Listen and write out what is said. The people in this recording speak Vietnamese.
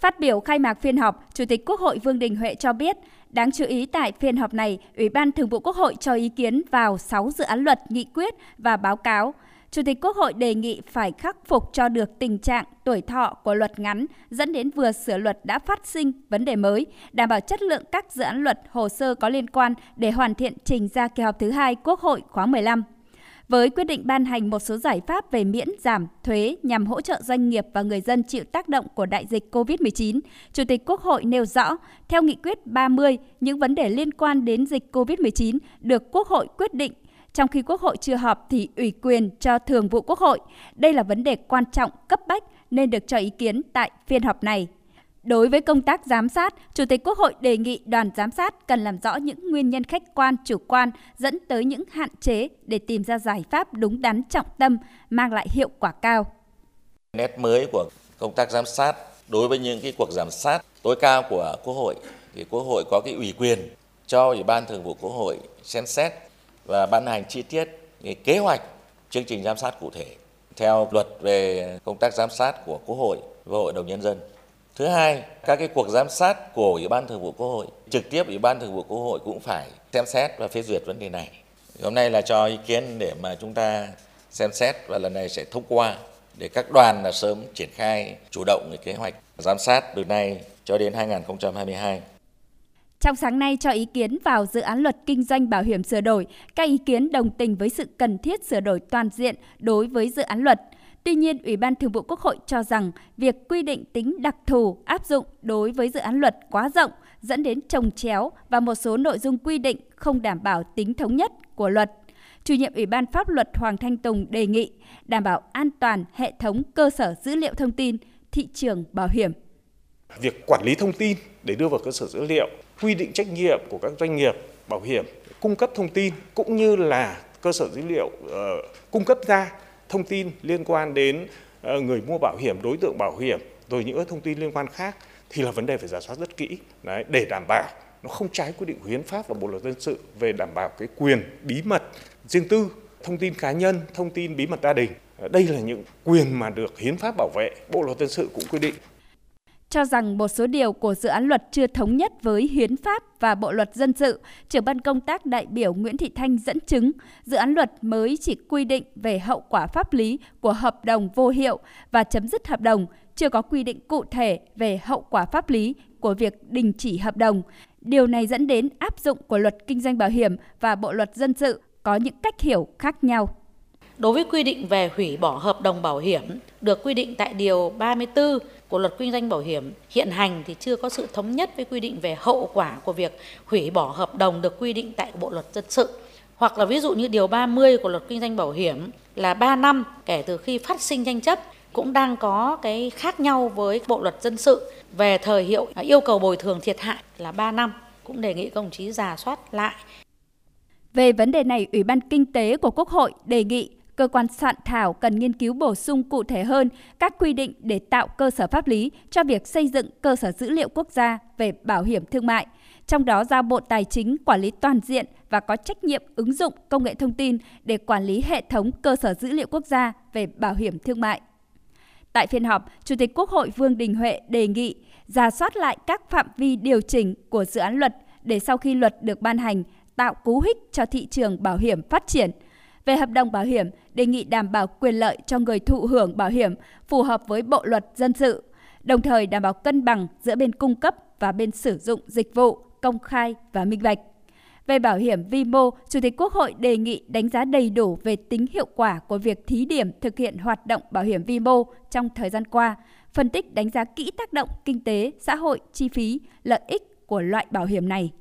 Phát biểu khai mạc phiên họp, Chủ tịch Quốc hội Vương Đình Huệ cho biết, đáng chú ý tại phiên họp này, Ủy ban Thường vụ Quốc hội cho ý kiến vào 6 dự án luật, nghị quyết và báo cáo. Chủ tịch Quốc hội đề nghị phải khắc phục cho được tình trạng tuổi thọ của luật ngắn dẫn đến vừa sửa luật đã phát sinh vấn đề mới, đảm bảo chất lượng các dự án luật, hồ sơ có liên quan để hoàn thiện trình ra kỳ họp thứ hai Quốc hội khóa 15 với quyết định ban hành một số giải pháp về miễn giảm thuế nhằm hỗ trợ doanh nghiệp và người dân chịu tác động của đại dịch COVID-19, Chủ tịch Quốc hội nêu rõ, theo nghị quyết 30, những vấn đề liên quan đến dịch COVID-19 được Quốc hội quyết định trong khi Quốc hội chưa họp thì ủy quyền cho Thường vụ Quốc hội. Đây là vấn đề quan trọng, cấp bách nên được cho ý kiến tại phiên họp này. Đối với công tác giám sát, Chủ tịch Quốc hội đề nghị đoàn giám sát cần làm rõ những nguyên nhân khách quan, chủ quan dẫn tới những hạn chế để tìm ra giải pháp đúng đắn trọng tâm, mang lại hiệu quả cao. Nét mới của công tác giám sát đối với những cái cuộc giám sát tối cao của Quốc hội thì Quốc hội có cái ủy quyền cho Ủy ban Thường vụ Quốc hội xem xét và ban hành chi tiết cái kế hoạch chương trình giám sát cụ thể theo luật về công tác giám sát của Quốc hội và Hội đồng Nhân dân. Thứ hai, các cái cuộc giám sát của Ủy ban Thường vụ Quốc hội, trực tiếp Ủy ban Thường vụ Quốc hội cũng phải xem xét và phê duyệt vấn đề này. Hôm nay là cho ý kiến để mà chúng ta xem xét và lần này sẽ thông qua để các đoàn là sớm triển khai chủ động cái kế hoạch giám sát từ nay cho đến 2022. Trong sáng nay cho ý kiến vào dự án luật kinh doanh bảo hiểm sửa đổi, các ý kiến đồng tình với sự cần thiết sửa đổi toàn diện đối với dự án luật – Tuy nhiên, Ủy ban Thường vụ Quốc hội cho rằng việc quy định tính đặc thù áp dụng đối với dự án luật quá rộng dẫn đến trồng chéo và một số nội dung quy định không đảm bảo tính thống nhất của luật. Chủ nhiệm Ủy ban Pháp luật Hoàng Thanh Tùng đề nghị đảm bảo an toàn hệ thống cơ sở dữ liệu thông tin, thị trường bảo hiểm. Việc quản lý thông tin để đưa vào cơ sở dữ liệu, quy định trách nhiệm của các doanh nghiệp bảo hiểm cung cấp thông tin cũng như là cơ sở dữ liệu uh, cung cấp ra thông tin liên quan đến ờ, người mua bảo hiểm, đối tượng bảo hiểm, rồi những thông tin liên quan khác thì là vấn đề phải giả soát rất kỹ. Đấy, để đảm bảo nó không trái quy định của hiến pháp và bộ luật dân sự về đảm bảo cái quyền bí mật riêng tư thông tin cá nhân thông tin bí mật gia đình. Ờ, đây là những quyền mà được hiến pháp bảo vệ bộ luật dân sự cũng quy định cho rằng một số điều của dự án luật chưa thống nhất với hiến pháp và bộ luật dân sự, trưởng ban công tác đại biểu Nguyễn Thị Thanh dẫn chứng, dự án luật mới chỉ quy định về hậu quả pháp lý của hợp đồng vô hiệu và chấm dứt hợp đồng, chưa có quy định cụ thể về hậu quả pháp lý của việc đình chỉ hợp đồng. Điều này dẫn đến áp dụng của luật kinh doanh bảo hiểm và bộ luật dân sự có những cách hiểu khác nhau. Đối với quy định về hủy bỏ hợp đồng bảo hiểm được quy định tại điều 34 của luật kinh doanh bảo hiểm hiện hành thì chưa có sự thống nhất với quy định về hậu quả của việc hủy bỏ hợp đồng được quy định tại bộ luật dân sự. Hoặc là ví dụ như điều 30 của luật kinh doanh bảo hiểm là 3 năm kể từ khi phát sinh tranh chấp cũng đang có cái khác nhau với bộ luật dân sự về thời hiệu yêu cầu bồi thường thiệt hại là 3 năm cũng đề nghị công chí giả soát lại. Về vấn đề này, Ủy ban Kinh tế của Quốc hội đề nghị cơ quan soạn thảo cần nghiên cứu bổ sung cụ thể hơn các quy định để tạo cơ sở pháp lý cho việc xây dựng cơ sở dữ liệu quốc gia về bảo hiểm thương mại, trong đó giao Bộ Tài chính quản lý toàn diện và có trách nhiệm ứng dụng công nghệ thông tin để quản lý hệ thống cơ sở dữ liệu quốc gia về bảo hiểm thương mại. Tại phiên họp, Chủ tịch Quốc hội Vương Đình Huệ đề nghị ra soát lại các phạm vi điều chỉnh của dự án luật để sau khi luật được ban hành tạo cú hích cho thị trường bảo hiểm phát triển – về hợp đồng bảo hiểm, đề nghị đảm bảo quyền lợi cho người thụ hưởng bảo hiểm phù hợp với Bộ luật dân sự, đồng thời đảm bảo cân bằng giữa bên cung cấp và bên sử dụng dịch vụ công khai và minh bạch. Về bảo hiểm vi mô, Chủ tịch Quốc hội đề nghị đánh giá đầy đủ về tính hiệu quả của việc thí điểm thực hiện hoạt động bảo hiểm vi mô trong thời gian qua, phân tích đánh giá kỹ tác động kinh tế, xã hội, chi phí, lợi ích của loại bảo hiểm này.